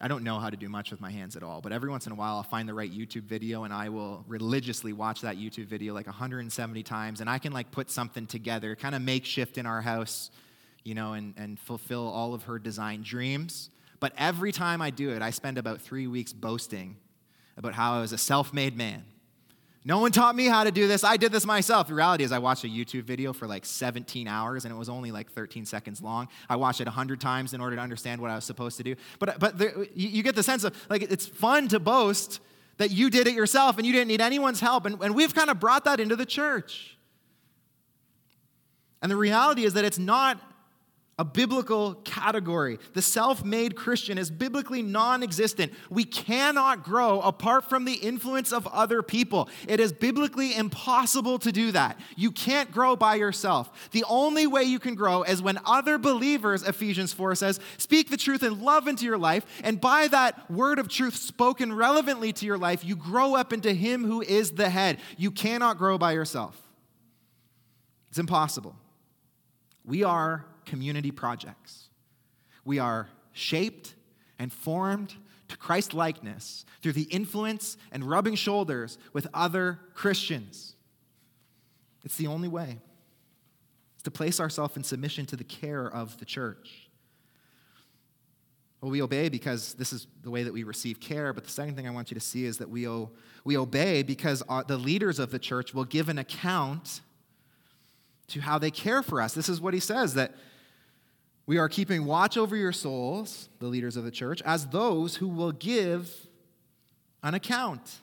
I don't know how to do much with my hands at all, but every once in a while I'll find the right YouTube video and I will religiously watch that YouTube video like 170 times and I can like put something together, kind of makeshift in our house, you know, and, and fulfill all of her design dreams. But every time I do it, I spend about three weeks boasting about how I was a self made man no one taught me how to do this. I did this myself. The reality is, I watched a YouTube video for like 17 hours and it was only like 13 seconds long. I watched it 100 times in order to understand what I was supposed to do. But, but there, you, you, get the sense of like it's fun to boast that you did it yourself and you didn't need anyone's help. And, and we've kind of brought that into the church. And the reality is that it's not a biblical category. The self made Christian is biblically non existent. We cannot grow apart from the influence of other people. It is biblically impossible to do that. You can't grow by yourself. The only way you can grow is when other believers, Ephesians 4 says, speak the truth and love into your life. And by that word of truth spoken relevantly to your life, you grow up into Him who is the head. You cannot grow by yourself. It's impossible. We are community projects. We are shaped and formed to Christ likeness through the influence and rubbing shoulders with other Christians. It's the only way. It's to place ourselves in submission to the care of the church. Well, we obey because this is the way that we receive care. But the second thing I want you to see is that we, o- we obey because our, the leaders of the church will give an account to how they care for us. This is what he says that we are keeping watch over your souls, the leaders of the church, as those who will give an account.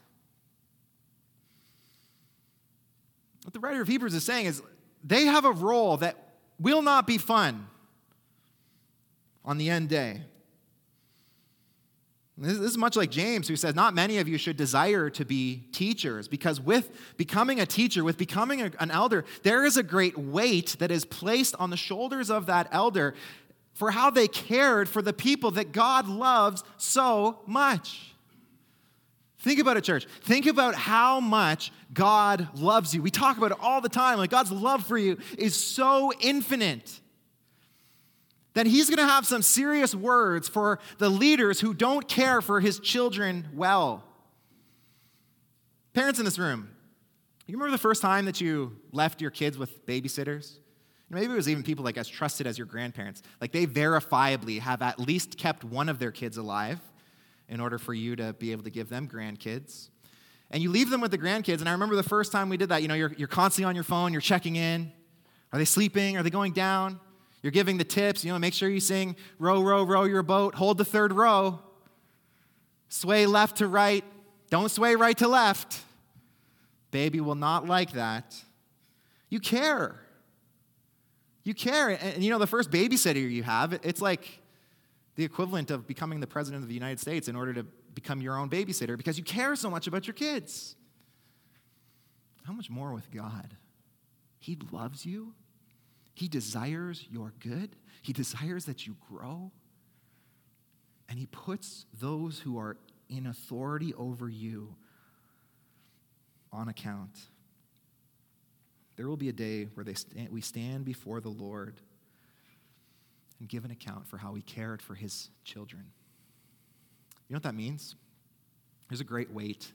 What the writer of Hebrews is saying is they have a role that will not be fun on the end day. This is much like James, who says, Not many of you should desire to be teachers, because with becoming a teacher, with becoming a, an elder, there is a great weight that is placed on the shoulders of that elder for how they cared for the people that God loves so much. Think about it, church. Think about how much God loves you. We talk about it all the time. Like God's love for you is so infinite that He's going to have some serious words for the leaders who don't care for His children well. Parents in this room, you remember the first time that you left your kids with babysitters? Maybe it was even people like as trusted as your grandparents. Like they verifiably have at least kept one of their kids alive in order for you to be able to give them grandkids. And you leave them with the grandkids. And I remember the first time we did that, you know, you're, you're constantly on your phone, you're checking in. Are they sleeping? Are they going down? You're giving the tips, you know, make sure you sing row, row, row your boat, hold the third row, sway left to right, don't sway right to left. Baby will not like that. You care. You care. And, and you know, the first babysitter you have, it's like the equivalent of becoming the president of the United States in order to become your own babysitter because you care so much about your kids. How much more with God? He loves you. He desires your good. He desires that you grow. And He puts those who are in authority over you on account. There will be a day where stand, we stand before the Lord and give an account for how we cared for His children. You know what that means? There's a great weight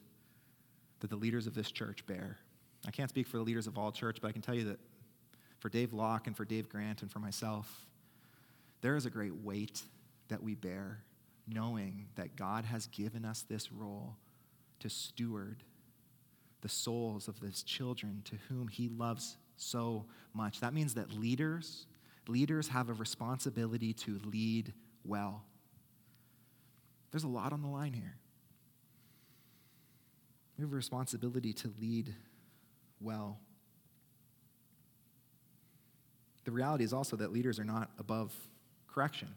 that the leaders of this church bear. I can't speak for the leaders of all church, but I can tell you that for Dave Locke and for Dave Grant and for myself, there is a great weight that we bear knowing that God has given us this role to steward the souls of his children to whom he loves so much. That means that leaders, leaders have a responsibility to lead well. There's a lot on the line here. We have a responsibility to lead well. The reality is also that leaders are not above correction.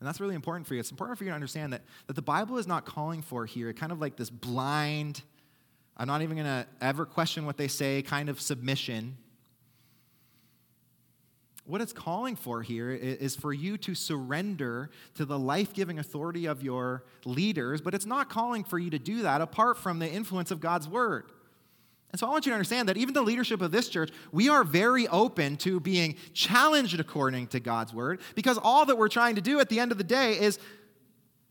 And that's really important for you. It's important for you to understand that, that the Bible is not calling for here kind of like this blind, I'm not even going to ever question what they say kind of submission. What it's calling for here is for you to surrender to the life giving authority of your leaders, but it's not calling for you to do that apart from the influence of God's word. And so I want you to understand that even the leadership of this church, we are very open to being challenged according to God's word because all that we're trying to do at the end of the day is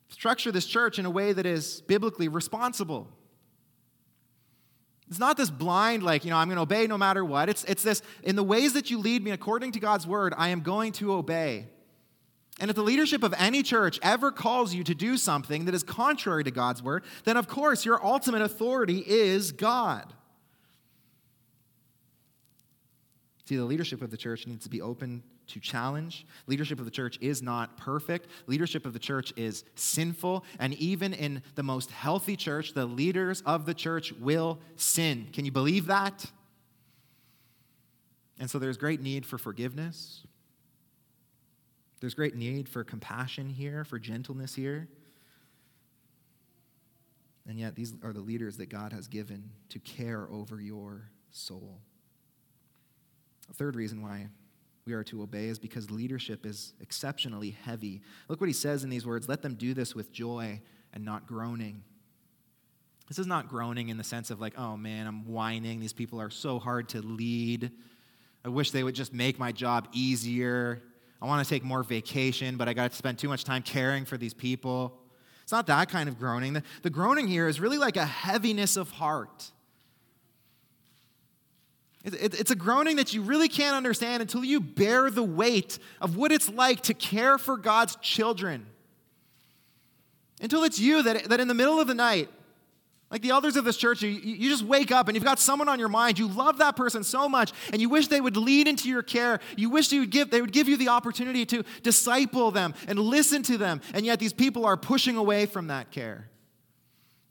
structure this church in a way that is biblically responsible. It's not this blind, like, you know, I'm going to obey no matter what. It's, it's this, in the ways that you lead me according to God's word, I am going to obey. And if the leadership of any church ever calls you to do something that is contrary to God's word, then of course your ultimate authority is God. See, the leadership of the church needs to be open to challenge. Leadership of the church is not perfect. Leadership of the church is sinful. And even in the most healthy church, the leaders of the church will sin. Can you believe that? And so there's great need for forgiveness. There's great need for compassion here, for gentleness here. And yet, these are the leaders that God has given to care over your soul. A third reason why we are to obey is because leadership is exceptionally heavy. Look what he says in these words let them do this with joy and not groaning. This is not groaning in the sense of like, oh man, I'm whining. These people are so hard to lead. I wish they would just make my job easier. I want to take more vacation, but I got to spend too much time caring for these people. It's not that kind of groaning. The, the groaning here is really like a heaviness of heart. It's a groaning that you really can't understand until you bear the weight of what it's like to care for God's children. Until it's you that, that in the middle of the night, like the elders of this church, you, you just wake up and you've got someone on your mind. You love that person so much, and you wish they would lead into your care. You wish they would give, they would give you the opportunity to disciple them and listen to them, and yet these people are pushing away from that care.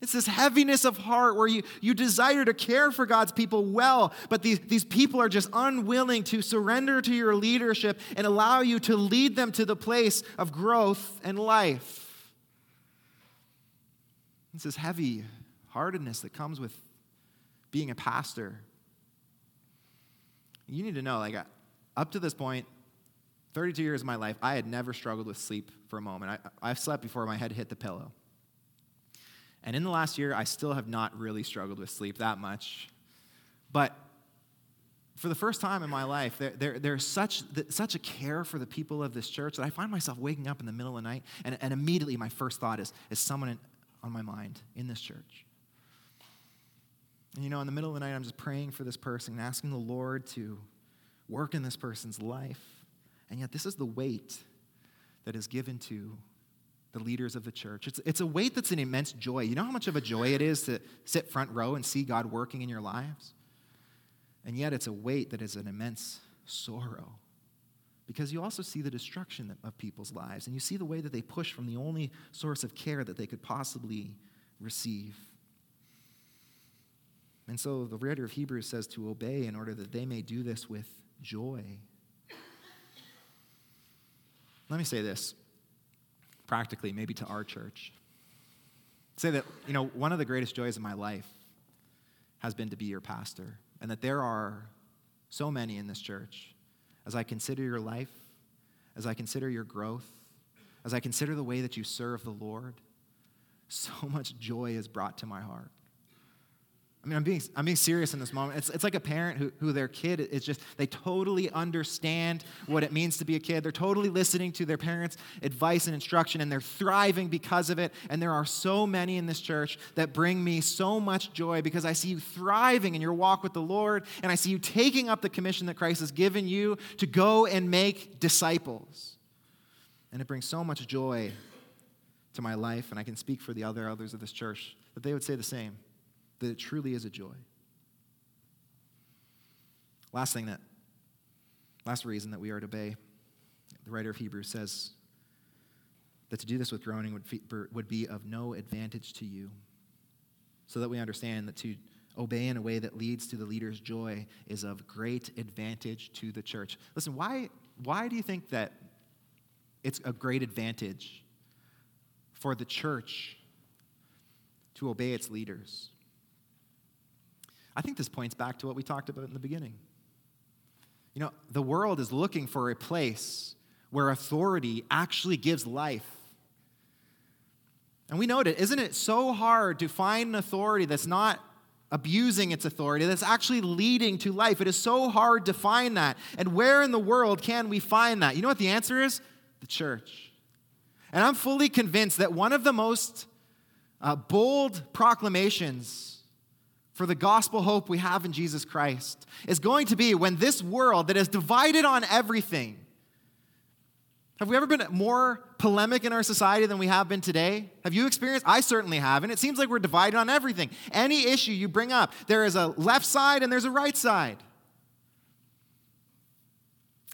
It's this heaviness of heart where you, you desire to care for God's people well, but these, these people are just unwilling to surrender to your leadership and allow you to lead them to the place of growth and life. It's this heavy heartedness that comes with being a pastor. You need to know, like, up to this point, 32 years of my life, I had never struggled with sleep for a moment. I, I've slept before my head hit the pillow. And in the last year, I still have not really struggled with sleep that much. But for the first time in my life, there, there, there's such, such a care for the people of this church that I find myself waking up in the middle of the night, and, and immediately my first thought is, is someone in, on my mind in this church? And you know, in the middle of the night, I'm just praying for this person and asking the Lord to work in this person's life. And yet, this is the weight that is given to the leaders of the church. It's, it's a weight that's an immense joy. You know how much of a joy it is to sit front row and see God working in your lives? And yet, it's a weight that is an immense sorrow because you also see the destruction of people's lives and you see the way that they push from the only source of care that they could possibly receive. And so the writer of Hebrews says to obey in order that they may do this with joy. Let me say this practically, maybe to our church. say that, you know, one of the greatest joys of my life has been to be your pastor, and that there are so many in this church. As I consider your life, as I consider your growth, as I consider the way that you serve the Lord, so much joy is brought to my heart. I mean, I'm being, I'm being serious in this moment. It's, it's like a parent who, who their kid is just, they totally understand what it means to be a kid. They're totally listening to their parents' advice and instruction, and they're thriving because of it. And there are so many in this church that bring me so much joy because I see you thriving in your walk with the Lord, and I see you taking up the commission that Christ has given you to go and make disciples. And it brings so much joy to my life, and I can speak for the other elders of this church that they would say the same that it truly is a joy. Last thing that, last reason that we are to obey, the writer of Hebrews says that to do this with groaning would, be of no advantage to you. So that we understand that to obey in a way that leads to the leader's joy is of great advantage to the church. Listen, why, why do you think that it's a great advantage for the church to obey its leaders? I think this points back to what we talked about in the beginning. You know, the world is looking for a place where authority actually gives life. And we noted, isn't it so hard to find an authority that's not abusing its authority, that's actually leading to life? It is so hard to find that. And where in the world can we find that? You know what the answer is? The church. And I'm fully convinced that one of the most uh, bold proclamations for the gospel hope we have in Jesus Christ is going to be when this world that is divided on everything. Have we ever been more polemic in our society than we have been today? Have you experienced? I certainly have. And it seems like we're divided on everything. Any issue you bring up, there is a left side and there's a right side.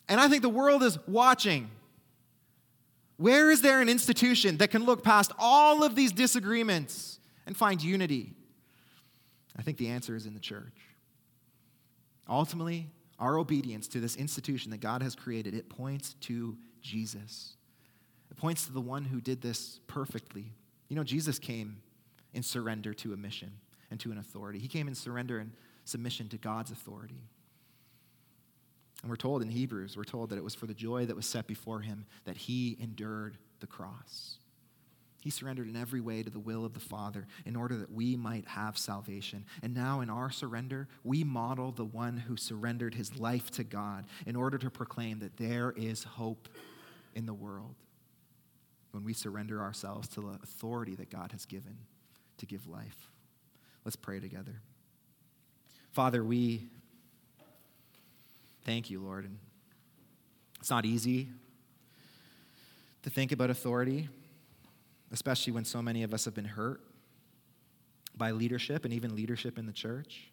And I think the world is watching. Where is there an institution that can look past all of these disagreements and find unity? I think the answer is in the church. Ultimately, our obedience to this institution that God has created, it points to Jesus. It points to the one who did this perfectly. You know, Jesus came in surrender to a mission and to an authority. He came in surrender and submission to God's authority. And we're told in Hebrews, we're told that it was for the joy that was set before him that he endured the cross. He surrendered in every way to the will of the Father in order that we might have salvation. And now, in our surrender, we model the one who surrendered his life to God in order to proclaim that there is hope in the world when we surrender ourselves to the authority that God has given to give life. Let's pray together. Father, we thank you, Lord. And it's not easy to think about authority especially when so many of us have been hurt by leadership and even leadership in the church.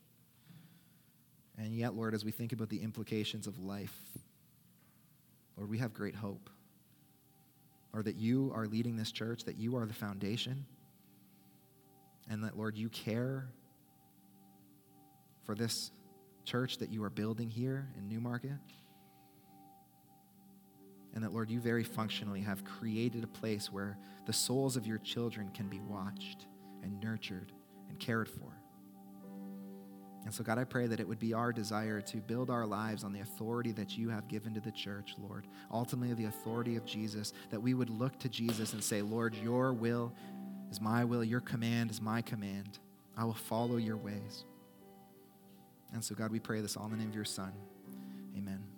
And yet, Lord, as we think about the implications of life, Lord, we have great hope. Lord, that you are leading this church, that you are the foundation, and that, Lord, you care for this church that you are building here in Newmarket. And that, Lord, you very functionally have created a place where the souls of your children can be watched and nurtured and cared for. And so, God, I pray that it would be our desire to build our lives on the authority that you have given to the church, Lord. Ultimately, the authority of Jesus, that we would look to Jesus and say, Lord, your will is my will, your command is my command. I will follow your ways. And so, God, we pray this all in the name of your Son. Amen.